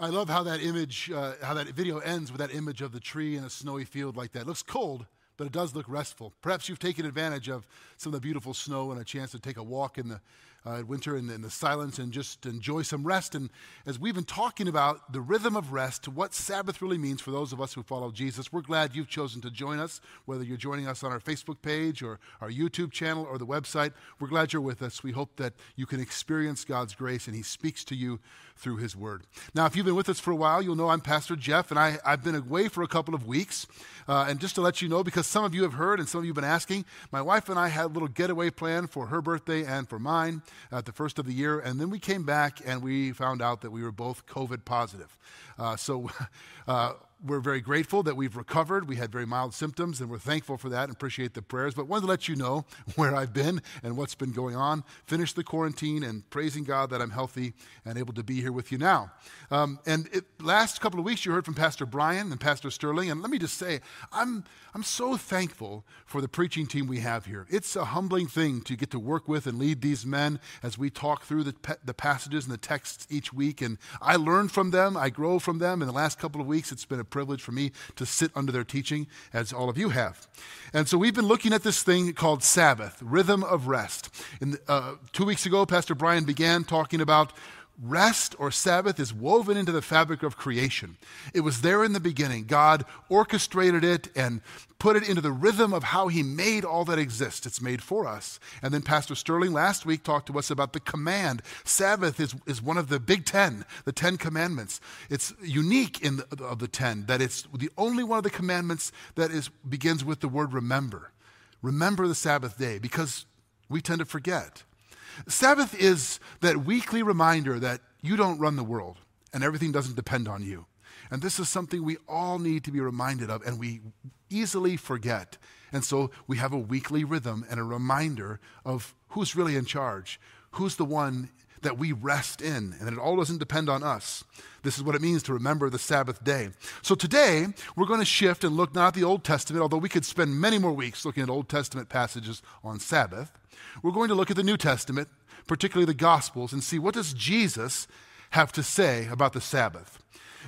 I love how that image, uh, how that video ends with that image of the tree in a snowy field like that. It looks cold, but it does look restful. Perhaps you've taken advantage of some of the beautiful snow and a chance to take a walk in the uh, winter in, in the silence and just enjoy some rest. And as we've been talking about the rhythm of rest, to what Sabbath really means for those of us who follow Jesus, we're glad you've chosen to join us, whether you're joining us on our Facebook page or our YouTube channel or the website. We're glad you're with us. We hope that you can experience God's grace and He speaks to you through His Word. Now, if you've been with us for a while, you'll know I'm Pastor Jeff, and I, I've been away for a couple of weeks. Uh, and just to let you know, because some of you have heard and some of you have been asking, my wife and I had a little getaway plan for her birthday and for mine at the first of the year. And then we came back and we found out that we were both COVID positive. Uh, so uh, we're very grateful that we've recovered. We had very mild symptoms, and we're thankful for that and appreciate the prayers. But wanted to let you know where I've been and what's been going on. Finished the quarantine and praising God that I'm healthy and able to be here with you now. Um, and it, last couple of weeks, you heard from Pastor Brian and Pastor Sterling. And let me just say, I'm, I'm so thankful for the preaching team we have here. It's a humbling thing to get to work with and lead these men as we talk through the, the passages and the texts each week. And I learn from them, I grow from them. In the last couple of weeks, it's been a privilege for me to sit under their teaching, as all of you have. And so we've been looking at this thing called Sabbath, rhythm of rest. In, uh, two weeks ago, Pastor Brian began talking about Rest or Sabbath is woven into the fabric of creation. It was there in the beginning. God orchestrated it and put it into the rhythm of how He made all that exists. It's made for us. And then Pastor Sterling last week talked to us about the command. Sabbath is, is one of the big ten, the Ten Commandments. It's unique in the, of the ten that it's the only one of the commandments that is, begins with the word remember. Remember the Sabbath day because we tend to forget. Sabbath is that weekly reminder that you don't run the world and everything doesn't depend on you. And this is something we all need to be reminded of, and we easily forget. And so we have a weekly rhythm and a reminder of who's really in charge, who's the one that we rest in, and that it all doesn't depend on us. This is what it means to remember the Sabbath day. So today, we're going to shift and look not at the Old Testament, although we could spend many more weeks looking at Old Testament passages on Sabbath. We're going to look at the New Testament, particularly the Gospels, and see what does Jesus have to say about the Sabbath.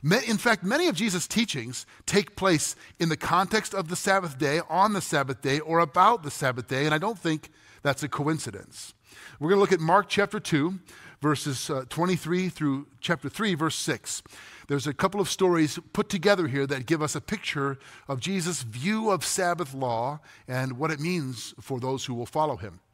In fact, many of Jesus' teachings take place in the context of the Sabbath day, on the Sabbath day, or about the Sabbath day, and I don't think that's a coincidence. We're going to look at Mark chapter 2, verses uh, 23 through chapter 3, verse 6. There's a couple of stories put together here that give us a picture of Jesus' view of Sabbath law and what it means for those who will follow him.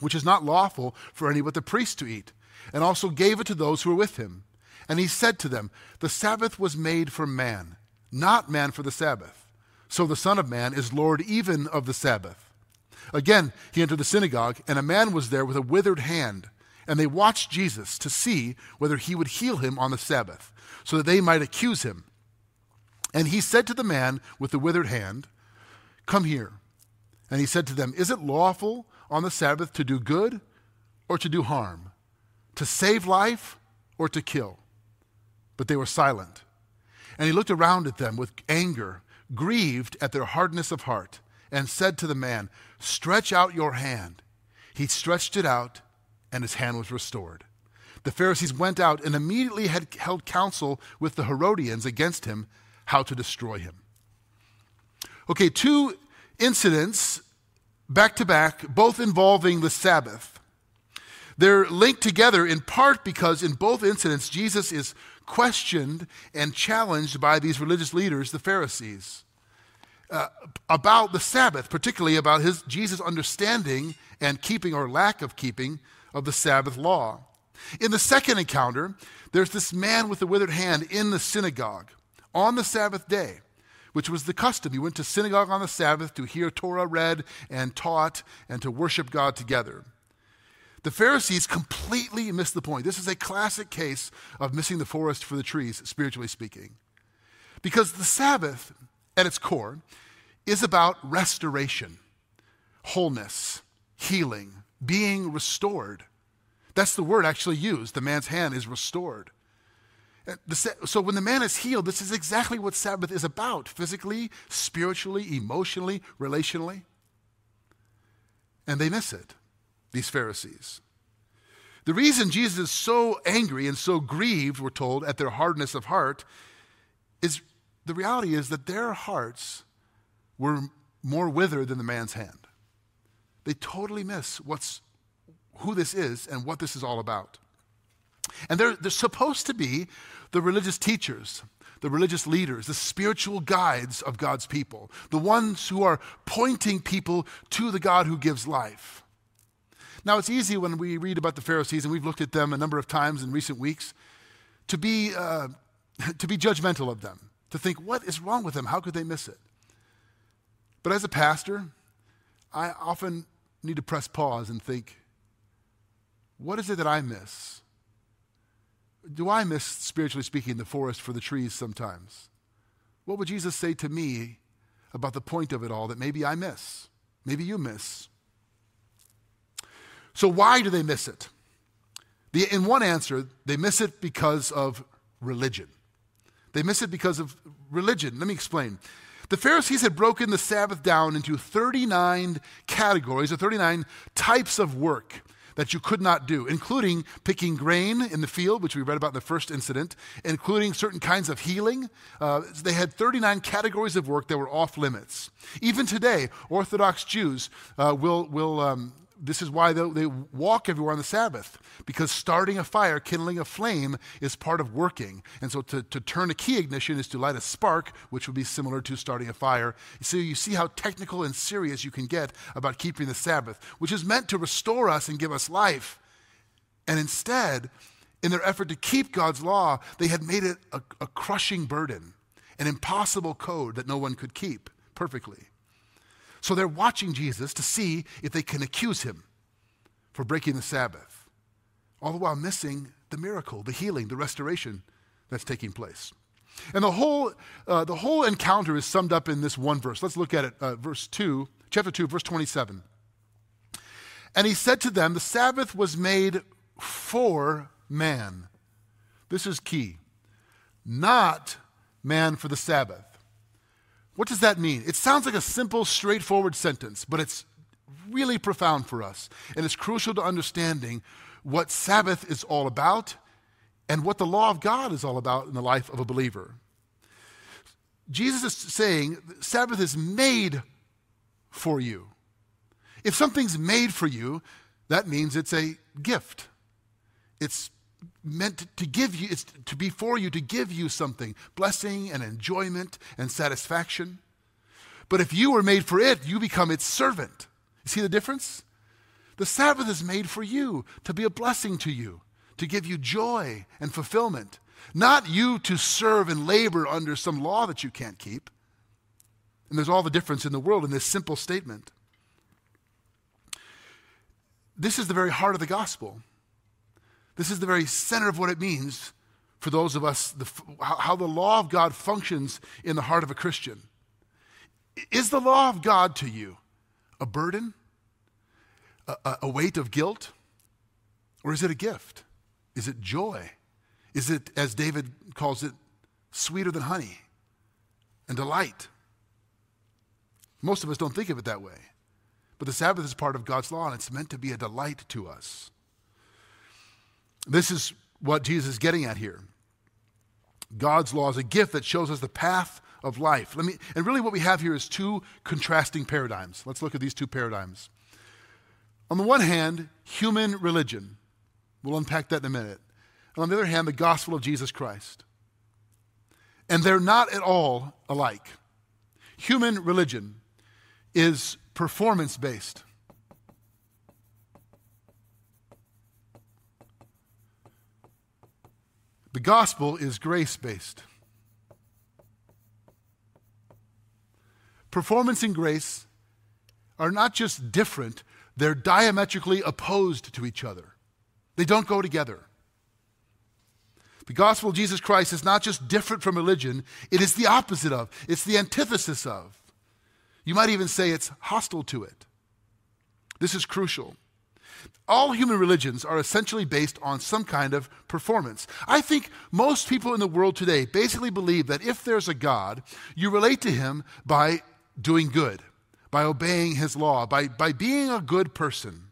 which is not lawful for any but the priest to eat, and also gave it to those who were with him. And he said to them, The Sabbath was made for man, not man for the Sabbath. So the Son of Man is Lord even of the Sabbath. Again, he entered the synagogue, and a man was there with a withered hand. And they watched Jesus to see whether he would heal him on the Sabbath, so that they might accuse him. And he said to the man with the withered hand, Come here. And he said to them, Is it lawful on the Sabbath to do good or to do harm, to save life or to kill. But they were silent. And he looked around at them with anger, grieved at their hardness of heart, and said to the man, Stretch out your hand. He stretched it out, and his hand was restored. The Pharisees went out and immediately had held counsel with the Herodians against him, how to destroy him. Okay, two incidents back to back, both involving the Sabbath. They're linked together in part because in both incidents, Jesus is questioned and challenged by these religious leaders, the Pharisees, uh, about the Sabbath, particularly about his, Jesus' understanding and keeping or lack of keeping of the Sabbath law. In the second encounter, there's this man with the withered hand in the synagogue on the Sabbath day which was the custom. He went to synagogue on the Sabbath to hear Torah read and taught and to worship God together. The Pharisees completely missed the point. This is a classic case of missing the forest for the trees, spiritually speaking. Because the Sabbath, at its core, is about restoration, wholeness, healing, being restored. That's the word actually used. The man's hand is restored. So when the man is healed, this is exactly what Sabbath is about physically, spiritually, emotionally, relationally. And they miss it, these Pharisees. The reason Jesus is so angry and so grieved, we're told, at their hardness of heart is the reality is that their hearts were more withered than the man's hand. They totally miss what's, who this is and what this is all about. And they're, they're supposed to be the religious teachers, the religious leaders, the spiritual guides of God's people, the ones who are pointing people to the God who gives life. Now, it's easy when we read about the Pharisees, and we've looked at them a number of times in recent weeks, to be, uh, to be judgmental of them, to think, what is wrong with them? How could they miss it? But as a pastor, I often need to press pause and think, what is it that I miss? Do I miss, spiritually speaking, the forest for the trees sometimes? What would Jesus say to me about the point of it all that maybe I miss? Maybe you miss. So, why do they miss it? The, in one answer, they miss it because of religion. They miss it because of religion. Let me explain. The Pharisees had broken the Sabbath down into 39 categories or 39 types of work that you could not do, including picking grain in the field, which we read about in the first incident, including certain kinds of healing. Uh, they had 39 categories of work that were off limits. Even today, Orthodox Jews uh, will, will um, this is why they, walk everywhere on the Sabbath, because starting a fire, kindling a flame, is part of working. And so to, to turn a key ignition is to light a spark, which would be similar to starting a fire. So you see how technical and serious you can get about keeping the Sabbath, which is meant to restore us and give us life. And instead, in their effort to keep God's law, they had made it a, a crushing burden, an impossible code that no one could keep perfectly. So they're watching Jesus to see if they can accuse him for breaking the Sabbath, all the while missing the miracle, the healing, the restoration that's taking place. And the whole, uh, the whole encounter is summed up in this one verse. Let's look at it, uh, verse 2, chapter 2, verse 27. And he said to them, The Sabbath was made for man. This is key. Not man for the Sabbath. What does that mean? It sounds like a simple, straightforward sentence, but it's really profound for us. And it's crucial to understanding what Sabbath is all about and what the law of God is all about in the life of a believer. Jesus is saying Sabbath is made for you. If something's made for you, that means it's a gift. It's meant to give you, it's to be for you, to give you something blessing and enjoyment and satisfaction. But if you were made for it, you become its servant. You see the difference? The Sabbath is made for you, to be a blessing to you, to give you joy and fulfillment, not you to serve and labor under some law that you can't keep. And there's all the difference in the world in this simple statement. This is the very heart of the gospel. This is the very center of what it means for those of us, the, how the law of God functions in the heart of a Christian. Is the law of God to you a burden, a, a weight of guilt, or is it a gift? Is it joy? Is it, as David calls it, sweeter than honey and delight? Most of us don't think of it that way. But the Sabbath is part of God's law, and it's meant to be a delight to us. This is what Jesus is getting at here. God's law is a gift that shows us the path of life. Let me, and really, what we have here is two contrasting paradigms. Let's look at these two paradigms. On the one hand, human religion. We'll unpack that in a minute. And on the other hand, the gospel of Jesus Christ. And they're not at all alike. Human religion is performance based. The gospel is grace based. Performance and grace are not just different, they're diametrically opposed to each other. They don't go together. The gospel of Jesus Christ is not just different from religion, it is the opposite of, it's the antithesis of. You might even say it's hostile to it. This is crucial. All human religions are essentially based on some kind of performance. I think most people in the world today basically believe that if there's a God, you relate to him by doing good, by obeying his law, by, by being a good person.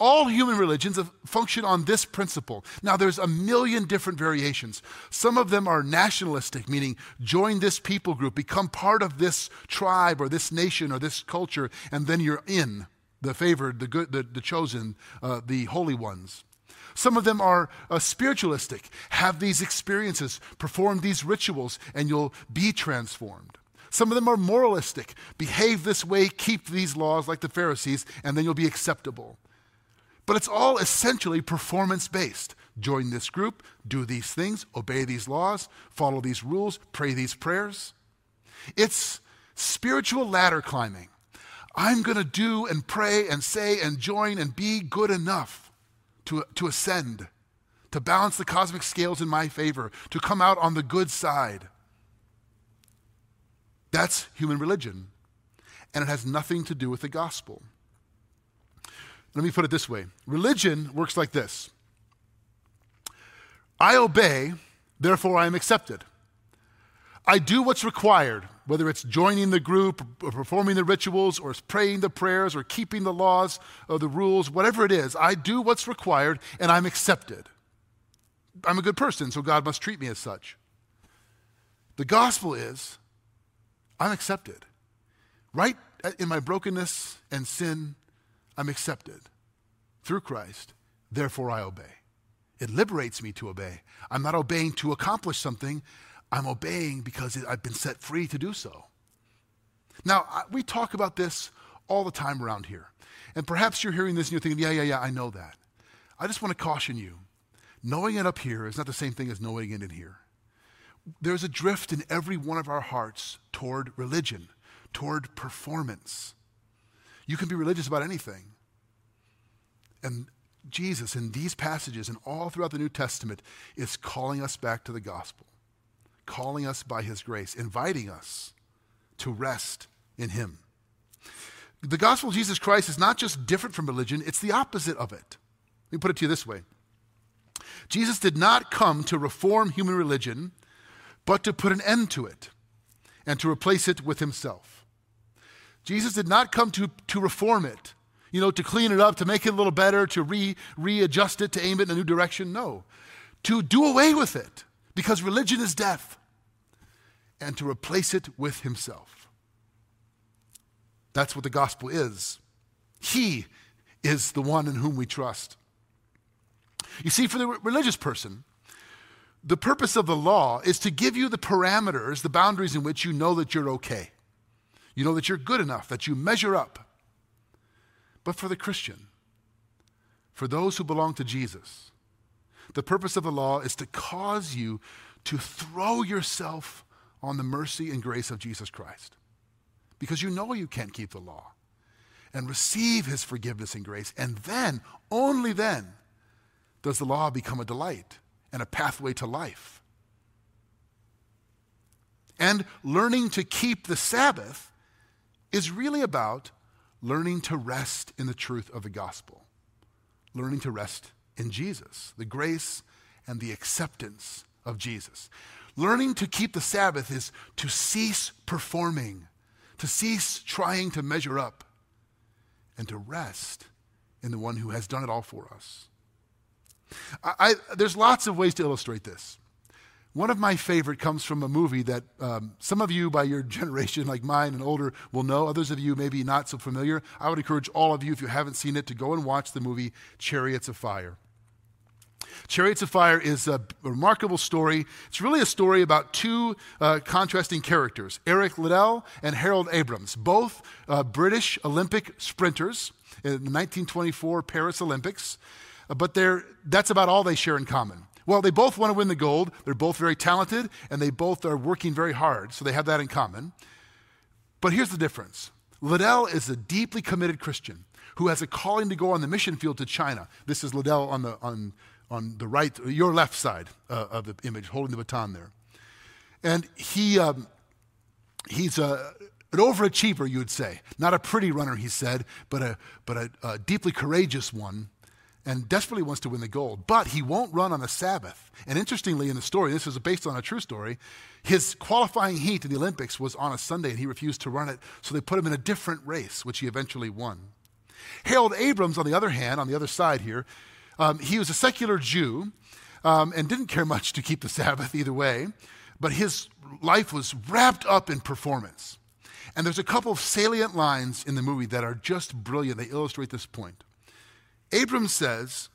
All human religions function on this principle. Now, there's a million different variations. Some of them are nationalistic, meaning join this people group, become part of this tribe or this nation or this culture, and then you're in the favored, the good, the, the chosen, uh, the holy ones. Some of them are uh, spiritualistic, have these experiences, perform these rituals, and you'll be transformed. Some of them are moralistic, behave this way, keep these laws like the Pharisees, and then you'll be acceptable. But it's all essentially performance based. Join this group, do these things, obey these laws, follow these rules, pray these prayers. It's spiritual ladder climbing. I'm going to do and pray and say and join and be good enough to, to ascend, to balance the cosmic scales in my favor, to come out on the good side. That's human religion, and it has nothing to do with the gospel. Let me put it this way religion works like this I obey, therefore I am accepted. I do what's required, whether it's joining the group, or performing the rituals, or praying the prayers, or keeping the laws or the rules, whatever it is, I do what's required and I'm accepted. I'm a good person, so God must treat me as such. The gospel is I'm accepted. Right in my brokenness and sin, I'm accepted through Christ, therefore I obey. It liberates me to obey. I'm not obeying to accomplish something, I'm obeying because I've been set free to do so. Now, we talk about this all the time around here. And perhaps you're hearing this and you're thinking, yeah, yeah, yeah, I know that. I just want to caution you. Knowing it up here is not the same thing as knowing it in here. There's a drift in every one of our hearts toward religion, toward performance. You can be religious about anything. And Jesus, in these passages and all throughout the New Testament, is calling us back to the gospel, calling us by his grace, inviting us to rest in him. The gospel of Jesus Christ is not just different from religion, it's the opposite of it. Let me put it to you this way Jesus did not come to reform human religion, but to put an end to it and to replace it with himself. Jesus did not come to, to reform it, you know, to clean it up, to make it a little better, to re, readjust it, to aim it in a new direction. No. To do away with it, because religion is death, and to replace it with himself. That's what the gospel is. He is the one in whom we trust. You see, for the religious person, the purpose of the law is to give you the parameters, the boundaries in which you know that you're okay. You know that you're good enough, that you measure up. But for the Christian, for those who belong to Jesus, the purpose of the law is to cause you to throw yourself on the mercy and grace of Jesus Christ. Because you know you can't keep the law. And receive his forgiveness and grace. And then, only then, does the law become a delight and a pathway to life. And learning to keep the Sabbath is really about learning to rest in the truth of the gospel, learning to rest in Jesus, the grace and the acceptance of Jesus. Learning to keep the Sabbath is to cease performing, to cease trying to measure up, and to rest in the one who has done it all for us. I, I, there's lots of ways to illustrate this. One of my favorite comes from a movie that um, some of you by your generation, like mine and older, will know. Others of you maybe not so familiar. I would encourage all of you, if you haven't seen it, to go and watch the movie Chariots of Fire. Chariots of Fire is a remarkable story. It's really a story about two uh, contrasting characters, Eric Liddell and Harold Abrams, both uh, British Olympic sprinters in the 1924 Paris Olympics. Uh, but that's about all they share in common. Well, they both want to win the gold. They're both very talented, and they both are working very hard, so they have that in common. But here's the difference Liddell is a deeply committed Christian who has a calling to go on the mission field to China. This is Liddell on the, on, on the right, your left side uh, of the image, holding the baton there. And he, um, he's a, an overachiever, you would say. Not a pretty runner, he said, but, a, but a, a deeply courageous one and desperately wants to win the gold. But he won't run on the Sabbath. And interestingly, in the story, this is based on a true story, his qualifying heat in the Olympics was on a Sunday and he refused to run it, so they put him in a different race, which he eventually won. Harold Abrams, on the other hand, on the other side here, um, he was a secular Jew um, and didn't care much to keep the Sabbath either way, but his life was wrapped up in performance. And there's a couple of salient lines in the movie that are just brilliant. They illustrate this point. Abrams says,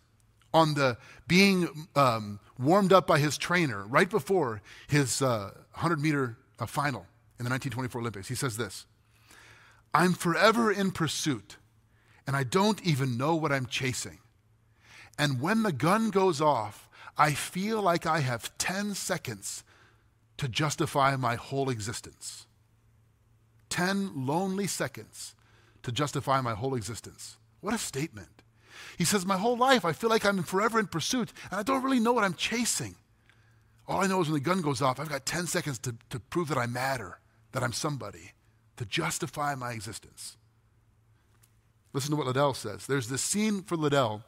on the being um, warmed up by his trainer right before his uh, 100 meter uh, final in the 1924 Olympics, he says this I'm forever in pursuit, and I don't even know what I'm chasing. And when the gun goes off, I feel like I have 10 seconds to justify my whole existence. 10 lonely seconds to justify my whole existence. What a statement. He says, My whole life, I feel like I'm forever in pursuit, and I don't really know what I'm chasing. All I know is when the gun goes off, I've got 10 seconds to, to prove that I matter, that I'm somebody, to justify my existence. Listen to what Liddell says. There's this scene for Liddell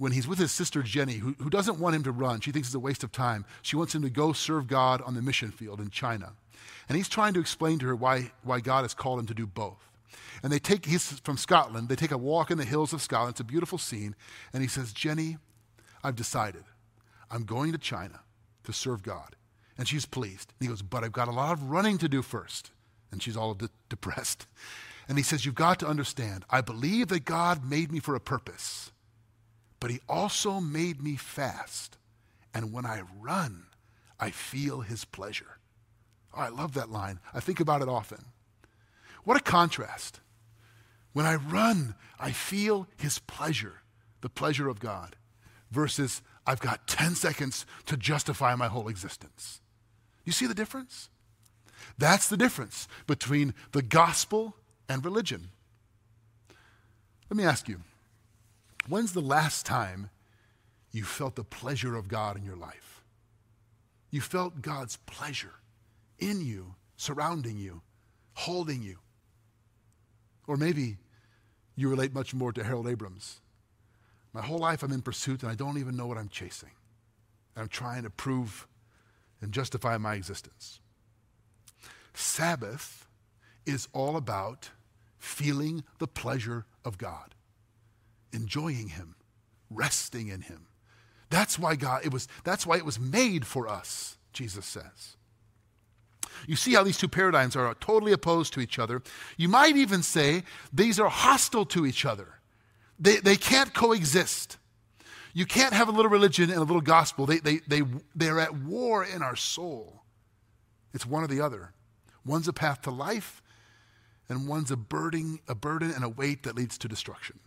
when he's with his sister Jenny, who, who doesn't want him to run. She thinks it's a waste of time. She wants him to go serve God on the mission field in China. And he's trying to explain to her why, why God has called him to do both. And they take, he's from Scotland, they take a walk in the hills of Scotland. It's a beautiful scene. And he says, Jenny, I've decided. I'm going to China to serve God. And she's pleased. And he goes, But I've got a lot of running to do first. And she's all de- depressed. And he says, You've got to understand, I believe that God made me for a purpose, but he also made me fast. And when I run, I feel his pleasure. Oh, I love that line. I think about it often. What a contrast. When I run, I feel his pleasure, the pleasure of God, versus I've got 10 seconds to justify my whole existence. You see the difference? That's the difference between the gospel and religion. Let me ask you when's the last time you felt the pleasure of God in your life? You felt God's pleasure in you, surrounding you, holding you. Or maybe you relate much more to Harold Abrams. My whole life I'm in pursuit and I don't even know what I'm chasing. I'm trying to prove and justify my existence. Sabbath is all about feeling the pleasure of God, enjoying Him, resting in Him. That's why God, it was, that's why it was made for us, Jesus says. You see how these two paradigms are totally opposed to each other. You might even say these are hostile to each other. They, they can't coexist. You can't have a little religion and a little gospel. They, they, they, they're at war in our soul. It's one or the other. One's a path to life, and one's a burden, a burden and a weight that leads to destruction.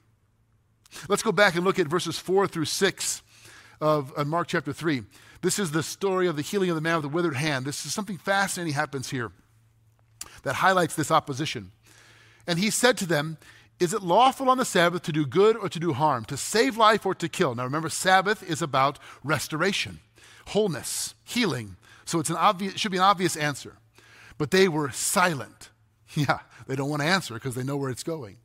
Let's go back and look at verses 4 through 6 of, Mark chapter 3. This is the story of the healing of the man with the withered hand. This is something fascinating happens here that highlights this opposition. And he said to them, Is it lawful on the Sabbath to do good or to do harm, to save life or to kill? Now remember, Sabbath is about restoration, wholeness, healing. So it's an obvious, it should be an obvious answer. But they were silent. Yeah, they don't want to answer because they know where it's going.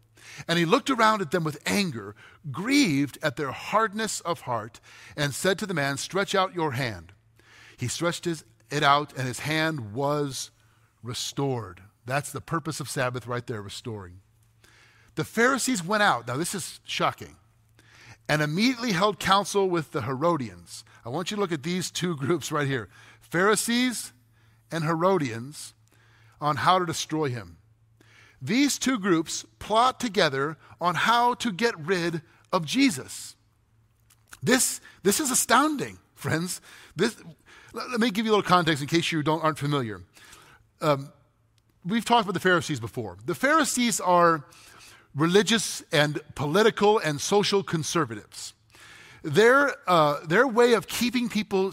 And he looked around at them with anger, grieved at their hardness of heart, and said to the man, Stretch out your hand. He stretched his, it out, and his hand was restored. That's the purpose of Sabbath right there, restoring. The Pharisees went out. Now, this is shocking. And immediately held counsel with the Herodians. I want you to look at these two groups right here Pharisees and Herodians on how to destroy him. These two groups plot together on how to get rid of Jesus. This, this is astounding, friends. This, let me give you a little context in case you don't, aren't familiar. Um, we've talked about the Pharisees before. The Pharisees are religious and political and social conservatives. Their, uh, their way of keeping people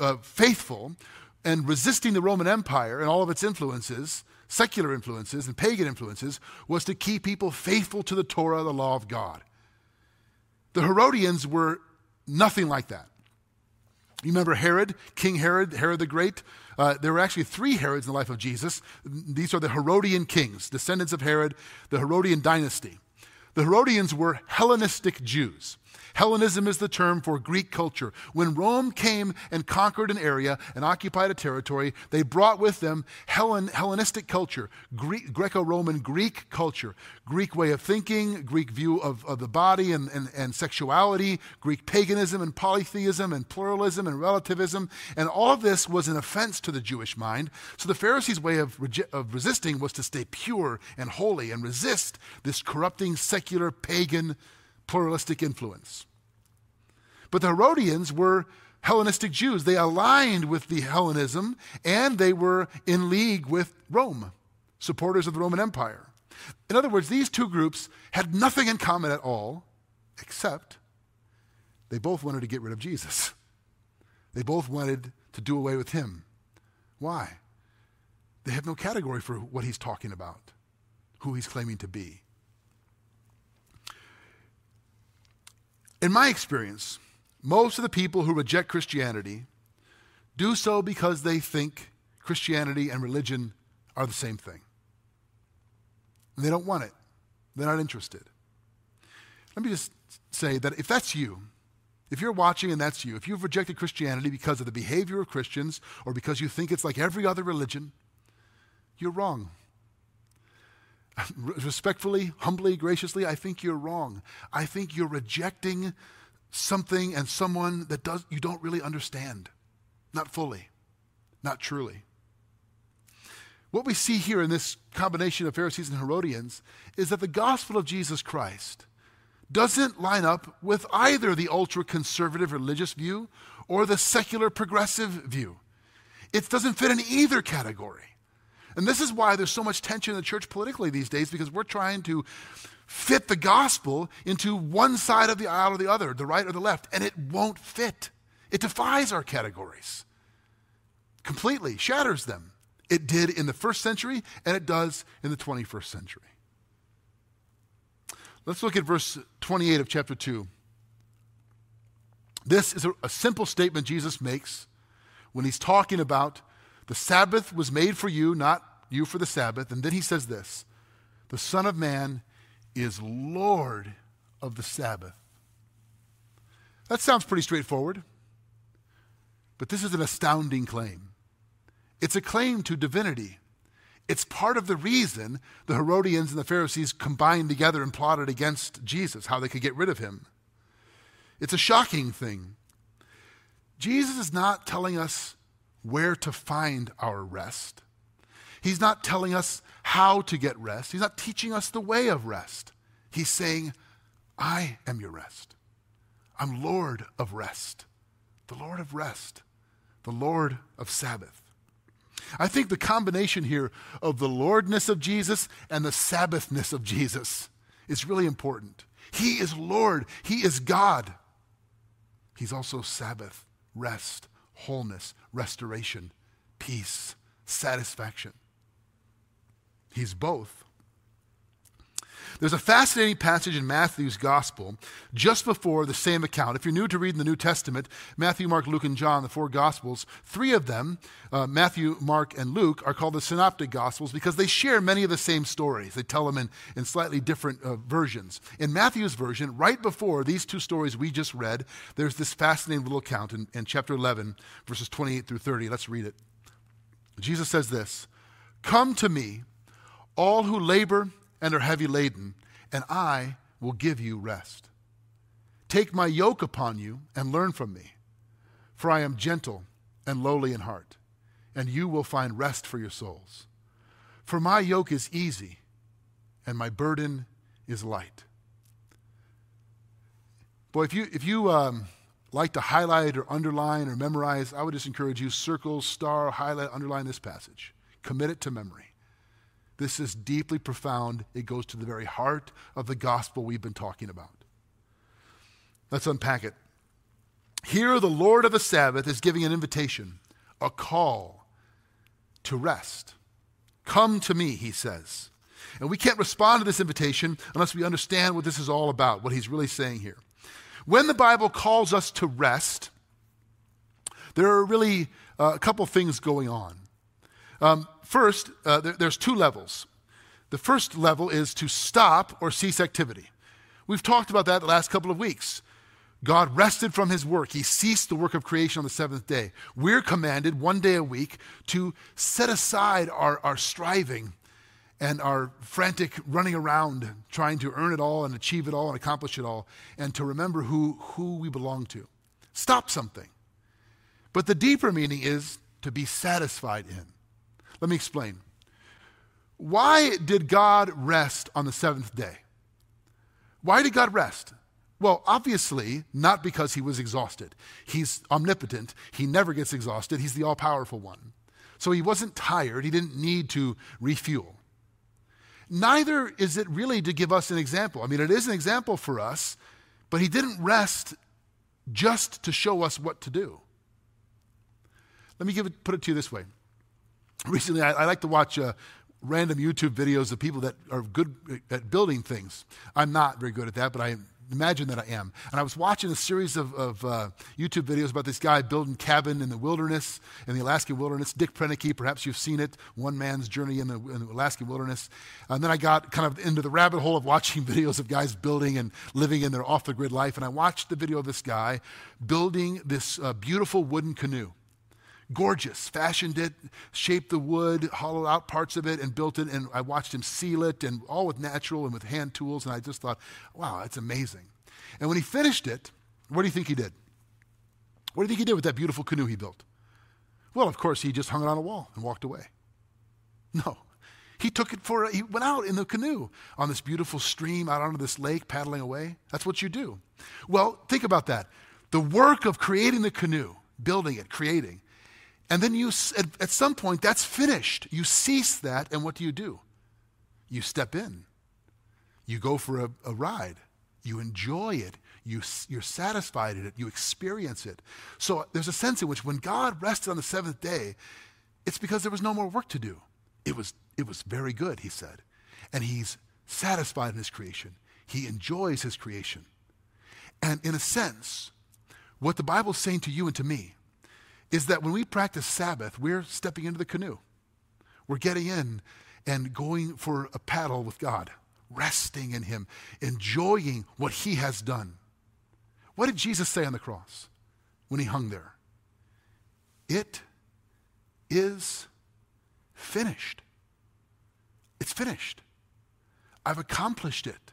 uh, faithful and resisting the Roman Empire and all of its influences secular influences and pagan influences was to keep people faithful to the Torah, the law of God. The Herodians were nothing like that. You remember Herod, King Herod, Herod the Great? Uh, there were actually three Herods in the life of Jesus. These are the Herodian kings, descendants of Herod, the Herodian dynasty. The Herodians were Hellenistic Jews. Hellenism is the term for Greek culture. When Rome came and conquered an area and occupied a territory, they brought with them Hellen, Hellenistic culture, Greco Roman Greek culture, Greek way of thinking, Greek view of, of the body and, and, and sexuality, Greek paganism and polytheism and pluralism and relativism. And all of this was an offense to the Jewish mind. So the Pharisees' way of, of resisting was to stay pure and holy and resist this corrupting, secular, pagan, pluralistic influence. But the Herodians were Hellenistic Jews. They aligned with the Hellenism and they were in league with Rome, supporters of the Roman Empire. In other words, these two groups had nothing in common at all, except they both wanted to get rid of Jesus. They both wanted to do away with him. Why? They have no category for what he's talking about, who he's claiming to be. In my experience, most of the people who reject Christianity do so because they think Christianity and religion are the same thing. And they don't want it, they're not interested. Let me just say that if that's you, if you're watching and that's you, if you've rejected Christianity because of the behavior of Christians or because you think it's like every other religion, you're wrong. Respectfully, humbly, graciously, I think you're wrong. I think you're rejecting something and someone that does, you don't really understand. Not fully, not truly. What we see here in this combination of Pharisees and Herodians is that the gospel of Jesus Christ doesn't line up with either the ultra conservative religious view or the secular progressive view. It doesn't fit in either category. And this is why there's so much tension in the church politically these days because we're trying to fit the gospel into one side of the aisle or the other, the right or the left, and it won't fit. It defies our categories completely, shatters them. It did in the first century, and it does in the 21st century. Let's look at verse 28 of chapter 2. This is a, a simple statement Jesus makes when he's talking about the Sabbath was made for you, not you for the Sabbath. And then he says this The Son of Man is Lord of the Sabbath. That sounds pretty straightforward, but this is an astounding claim. It's a claim to divinity. It's part of the reason the Herodians and the Pharisees combined together and plotted against Jesus, how they could get rid of him. It's a shocking thing. Jesus is not telling us where to find our rest. He's not telling us how to get rest. He's not teaching us the way of rest. He's saying, I am your rest. I'm Lord of rest, the Lord of rest, the Lord of Sabbath. I think the combination here of the Lordness of Jesus and the Sabbathness of Jesus is really important. He is Lord, He is God. He's also Sabbath, rest, wholeness, restoration, peace, satisfaction. He's both. There's a fascinating passage in Matthew's gospel just before the same account. If you're new to reading the New Testament, Matthew, Mark, Luke, and John, the four gospels, three of them, uh, Matthew, Mark, and Luke, are called the synoptic gospels because they share many of the same stories. They tell them in, in slightly different uh, versions. In Matthew's version, right before these two stories we just read, there's this fascinating little account in, in chapter 11, verses 28 through 30. Let's read it. Jesus says this Come to me all who labor and are heavy laden, and I will give you rest. Take my yoke upon you and learn from me, for I am gentle and lowly in heart, and you will find rest for your souls. For my yoke is easy and my burden is light. Boy, if you, if you um, like to highlight or underline or memorize, I would just encourage you circle, star, highlight, underline this passage. Commit it to memory. This is deeply profound. It goes to the very heart of the gospel we've been talking about. Let's unpack it. Here, the Lord of the Sabbath is giving an invitation, a call to rest. Come to me, he says. And we can't respond to this invitation unless we understand what this is all about, what he's really saying here. When the Bible calls us to rest, there are really uh, a couple things going on. Um, first, uh, there, there's two levels. The first level is to stop or cease activity. We've talked about that the last couple of weeks. God rested from his work. He ceased the work of creation on the seventh day. We're commanded one day a week to set aside our, our striving and our frantic running around trying to earn it all and achieve it all and accomplish it all, and to remember who, who we belong to. Stop something. But the deeper meaning is to be satisfied in. Let me explain. Why did God rest on the seventh day? Why did God rest? Well, obviously, not because he was exhausted. He's omnipotent. He never gets exhausted. He's the all powerful one. So he wasn't tired. He didn't need to refuel. Neither is it really to give us an example. I mean, it is an example for us, but he didn't rest just to show us what to do. Let me give it, put it to you this way. Recently, I, I like to watch uh, random YouTube videos of people that are good at building things. I'm not very good at that, but I imagine that I am. And I was watching a series of, of uh, YouTube videos about this guy building cabin in the wilderness, in the Alaskan wilderness. Dick Proenneke, perhaps you've seen it, One Man's Journey in the, in the Alaskan Wilderness. And then I got kind of into the rabbit hole of watching videos of guys building and living in their off-the-grid life. And I watched the video of this guy building this uh, beautiful wooden canoe gorgeous, fashioned it, shaped the wood, hollowed out parts of it, and built it. And I watched him seal it, and all with natural and with hand tools. And I just thought, wow, that's amazing. And when he finished it, what do you think he did? What do you think he did with that beautiful canoe he built? Well, of course, he just hung it on a wall and walked away. No. He took it for, he went out in the canoe on this beautiful stream out onto this lake, paddling away. That's what you do. Well, think about that. The work of creating the canoe, building it, creating, and then you, at, at some point, that's finished. You cease that, and what do you do? You step in. You go for a, a ride. You enjoy it. You, you're satisfied in it. You experience it. So there's a sense in which when God rested on the seventh day, it's because there was no more work to do. It was, it was very good, he said. And he's satisfied in his creation. He enjoys his creation. And in a sense, what the Bible's saying to you and to me is that when we practice Sabbath, we're stepping into the canoe. We're getting in and going for a paddle with God, resting in Him, enjoying what He has done. What did Jesus say on the cross when He hung there? It is finished. It's finished. I've accomplished it.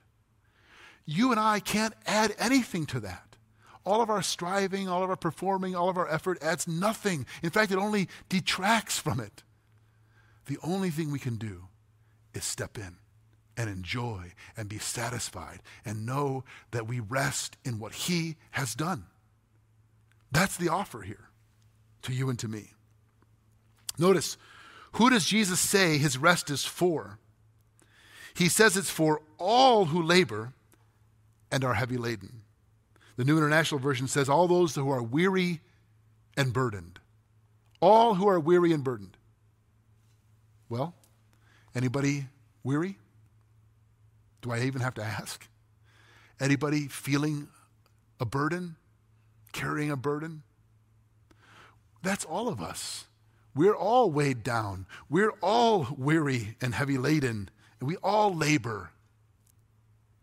You and I can't add anything to that. All of our striving, all of our performing, all of our effort adds nothing. In fact, it only detracts from it. The only thing we can do is step in and enjoy and be satisfied and know that we rest in what He has done. That's the offer here to you and to me. Notice, who does Jesus say his rest is for? He says it's for all who labor and are heavy laden. The New International Version says, All those who are weary and burdened. All who are weary and burdened. Well, anybody weary? Do I even have to ask? Anybody feeling a burden? Carrying a burden? That's all of us. We're all weighed down. We're all weary and heavy laden. And we all labor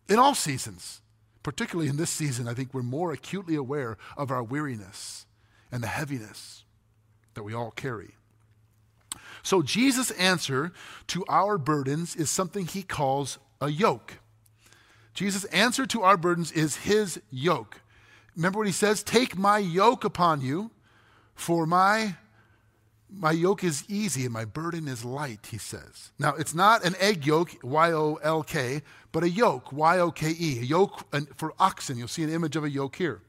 in all seasons particularly in this season, I think we're more acutely aware of our weariness and the heaviness that we all carry. So, Jesus' answer to our burdens is something he calls a yoke. Jesus' answer to our burdens is his yoke. Remember what he says? Take my yoke upon you, for my my yoke is easy and my burden is light, he says. Now, it's not an egg yolk, Y O L K, but a yoke, Y O K E, a yoke for oxen. You'll see an image of a yoke here.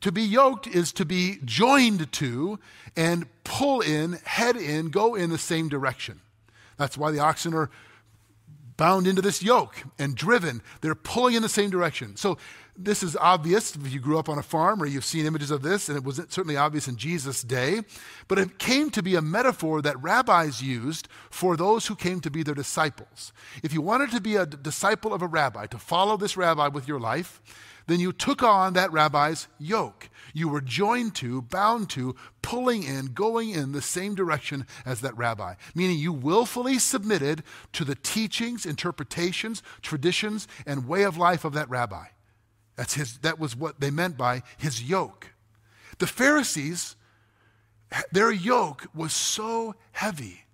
To be yoked is to be joined to and pull in, head in, go in the same direction. That's why the oxen are bound into this yoke and driven. They're pulling in the same direction. So this is obvious if you grew up on a farm or you've seen images of this, and it was certainly obvious in Jesus' day. But it came to be a metaphor that rabbis used for those who came to be their disciples. If you wanted to be a disciple of a rabbi, to follow this rabbi with your life, then you took on that rabbi's yoke. You were joined to, bound to, pulling in, going in the same direction as that rabbi, meaning you willfully submitted to the teachings, interpretations, traditions, and way of life of that rabbi. That's his, that was what they meant by his yoke. The Pharisees, their yoke was so heavy.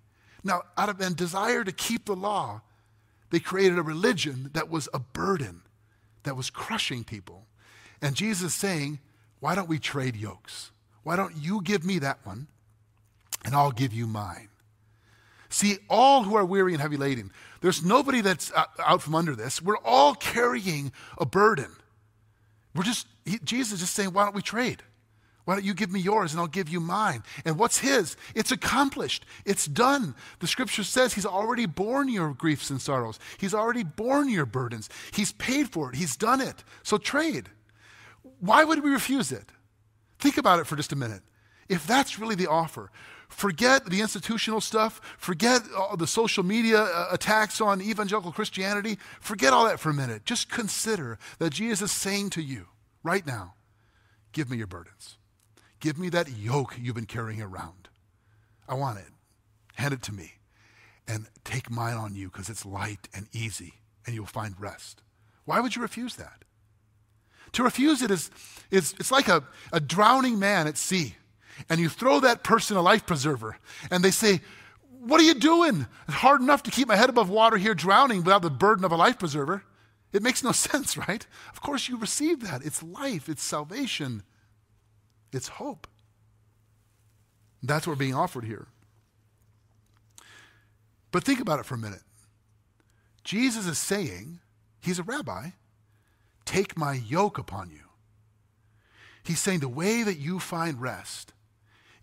Now, out of a desire to keep the law, they created a religion that was a burden, that was crushing people. And Jesus is saying, why don't we trade yokes? Why don't you give me that one and I'll give you mine? See, all who are weary and heavy laden, there's nobody that's uh, out from under this. We're all carrying a burden. We're just, he, Jesus is just saying, why don't we trade? Why don't you give me yours and I'll give you mine? And what's his? It's accomplished. It's done. The scripture says he's already borne your griefs and sorrows. He's already borne your burdens. He's paid for it. He's done it. So trade. Why would we refuse it? Think about it for just a minute. If that's really the offer, forget the institutional stuff, forget all the social media uh, attacks on evangelical Christianity, forget all that for a minute. Just consider that Jesus is saying to you right now, give me your burdens. Give me that yoke you've been carrying around. I want it. Hand it to me. And take mine on you because it's light and easy and you'll find rest. Why would you refuse that? To refuse it is, is it's like a, a drowning man at sea. And you throw that person a life preserver, and they say, What are you doing? It's hard enough to keep my head above water here drowning without the burden of a life preserver. It makes no sense, right? Of course, you receive that. It's life, it's salvation, it's hope. That's what we're being offered here. But think about it for a minute. Jesus is saying, He's a rabbi, Take my yoke upon you. He's saying the way that you find rest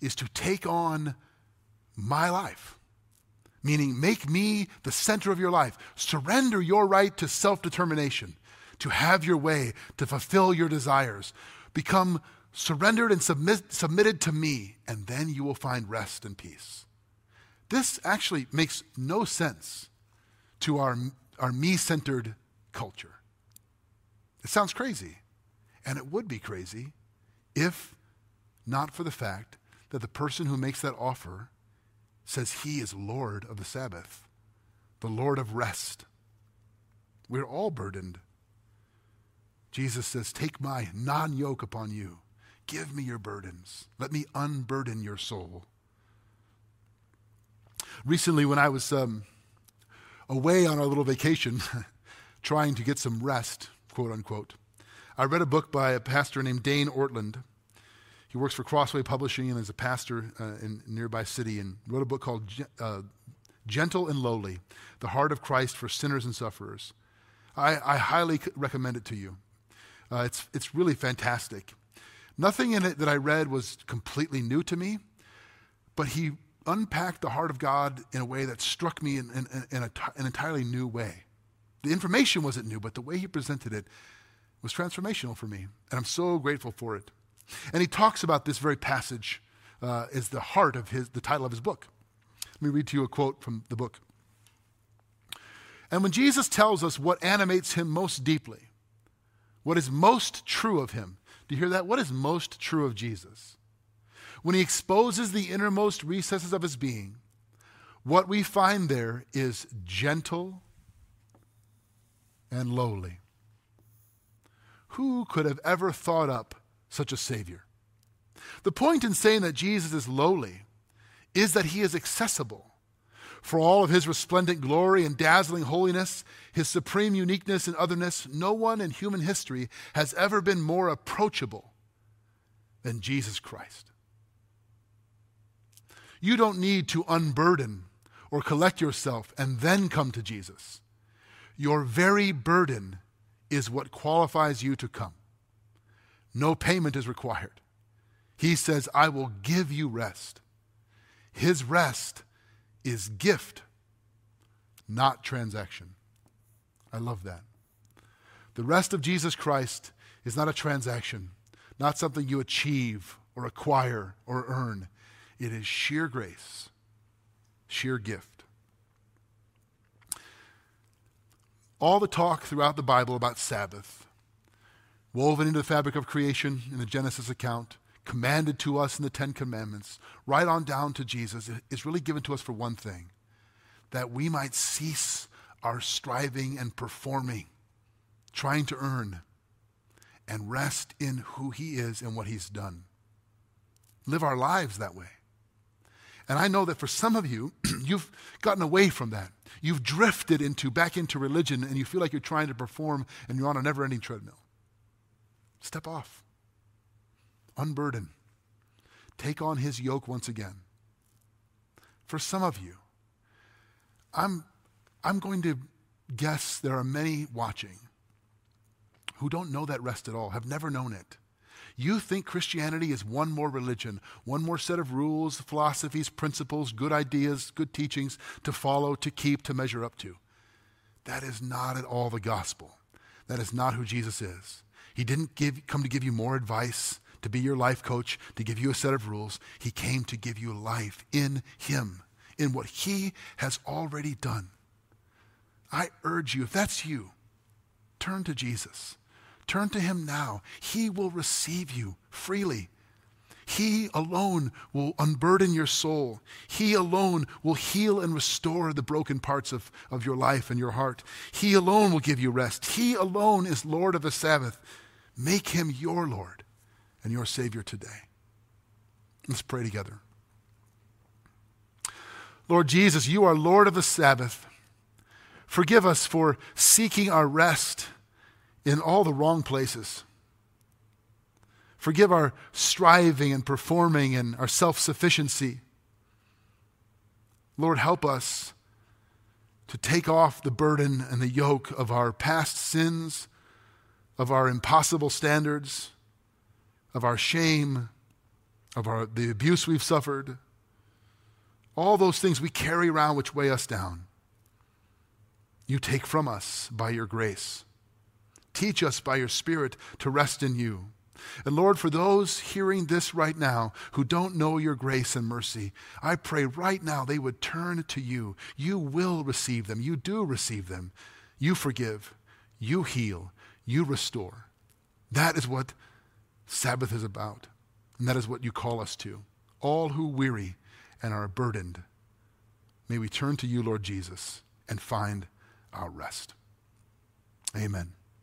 is to take on my life, meaning make me the center of your life. Surrender your right to self determination, to have your way, to fulfill your desires. Become surrendered and submit, submitted to me, and then you will find rest and peace. This actually makes no sense to our, our me centered culture. It sounds crazy. And it would be crazy if not for the fact that the person who makes that offer says he is Lord of the Sabbath, the Lord of rest. We're all burdened. Jesus says, Take my non yoke upon you. Give me your burdens. Let me unburden your soul. Recently, when I was um, away on our little vacation, trying to get some rest, quote unquote. I read a book by a pastor named Dane Ortlund. He works for Crossway Publishing and is a pastor uh, in a nearby city and wrote a book called uh, Gentle and Lowly The Heart of Christ for Sinners and Sufferers. I, I highly recommend it to you. Uh, it's, it's really fantastic. Nothing in it that I read was completely new to me, but he unpacked the heart of God in a way that struck me in, in, in a, an entirely new way. The information wasn't new, but the way he presented it was transformational for me. And I'm so grateful for it. And he talks about this very passage uh, as the heart of his, the title of his book. Let me read to you a quote from the book. And when Jesus tells us what animates him most deeply, what is most true of him, do you hear that? What is most true of Jesus? When he exposes the innermost recesses of his being, what we find there is gentle and lowly. Who could have ever thought up such a Savior? The point in saying that Jesus is lowly is that he is accessible. For all of his resplendent glory and dazzling holiness, his supreme uniqueness and otherness, no one in human history has ever been more approachable than Jesus Christ. You don't need to unburden or collect yourself and then come to Jesus. Your very burden is what qualifies you to come. No payment is required. He says, I will give you rest. His rest is gift, not transaction. I love that. The rest of Jesus Christ is not a transaction, not something you achieve or acquire or earn. It is sheer grace, sheer gift. All the talk throughout the Bible about Sabbath, woven into the fabric of creation in the Genesis account, commanded to us in the Ten Commandments, right on down to Jesus, is really given to us for one thing that we might cease our striving and performing, trying to earn, and rest in who He is and what He's done. Live our lives that way. And I know that for some of you, you've gotten away from that. You've drifted into back into religion and you feel like you're trying to perform and you're on a never-ending treadmill. Step off. Unburden. Take on his yoke once again. For some of you, I'm, I'm going to guess there are many watching who don't know that rest at all, have never known it. You think Christianity is one more religion, one more set of rules, philosophies, principles, good ideas, good teachings to follow, to keep, to measure up to. That is not at all the gospel. That is not who Jesus is. He didn't give, come to give you more advice, to be your life coach, to give you a set of rules. He came to give you life in Him, in what He has already done. I urge you, if that's you, turn to Jesus. Turn to him now. He will receive you freely. He alone will unburden your soul. He alone will heal and restore the broken parts of, of your life and your heart. He alone will give you rest. He alone is Lord of the Sabbath. Make him your Lord and your Savior today. Let's pray together. Lord Jesus, you are Lord of the Sabbath. Forgive us for seeking our rest in all the wrong places. Forgive our striving and performing and our self sufficiency. Lord, help us to take off the burden and the yoke of our past sins, of our impossible standards, of our shame, of our, the abuse we've suffered, all those things we carry around which weigh us down. You take from us by your grace. Teach us by your Spirit to rest in you. And Lord, for those hearing this right now who don't know your grace and mercy, I pray right now they would turn to you. You will receive them. You do receive them. You forgive. You heal. You restore. That is what Sabbath is about. And that is what you call us to. All who weary and are burdened, may we turn to you, Lord Jesus, and find our rest. Amen.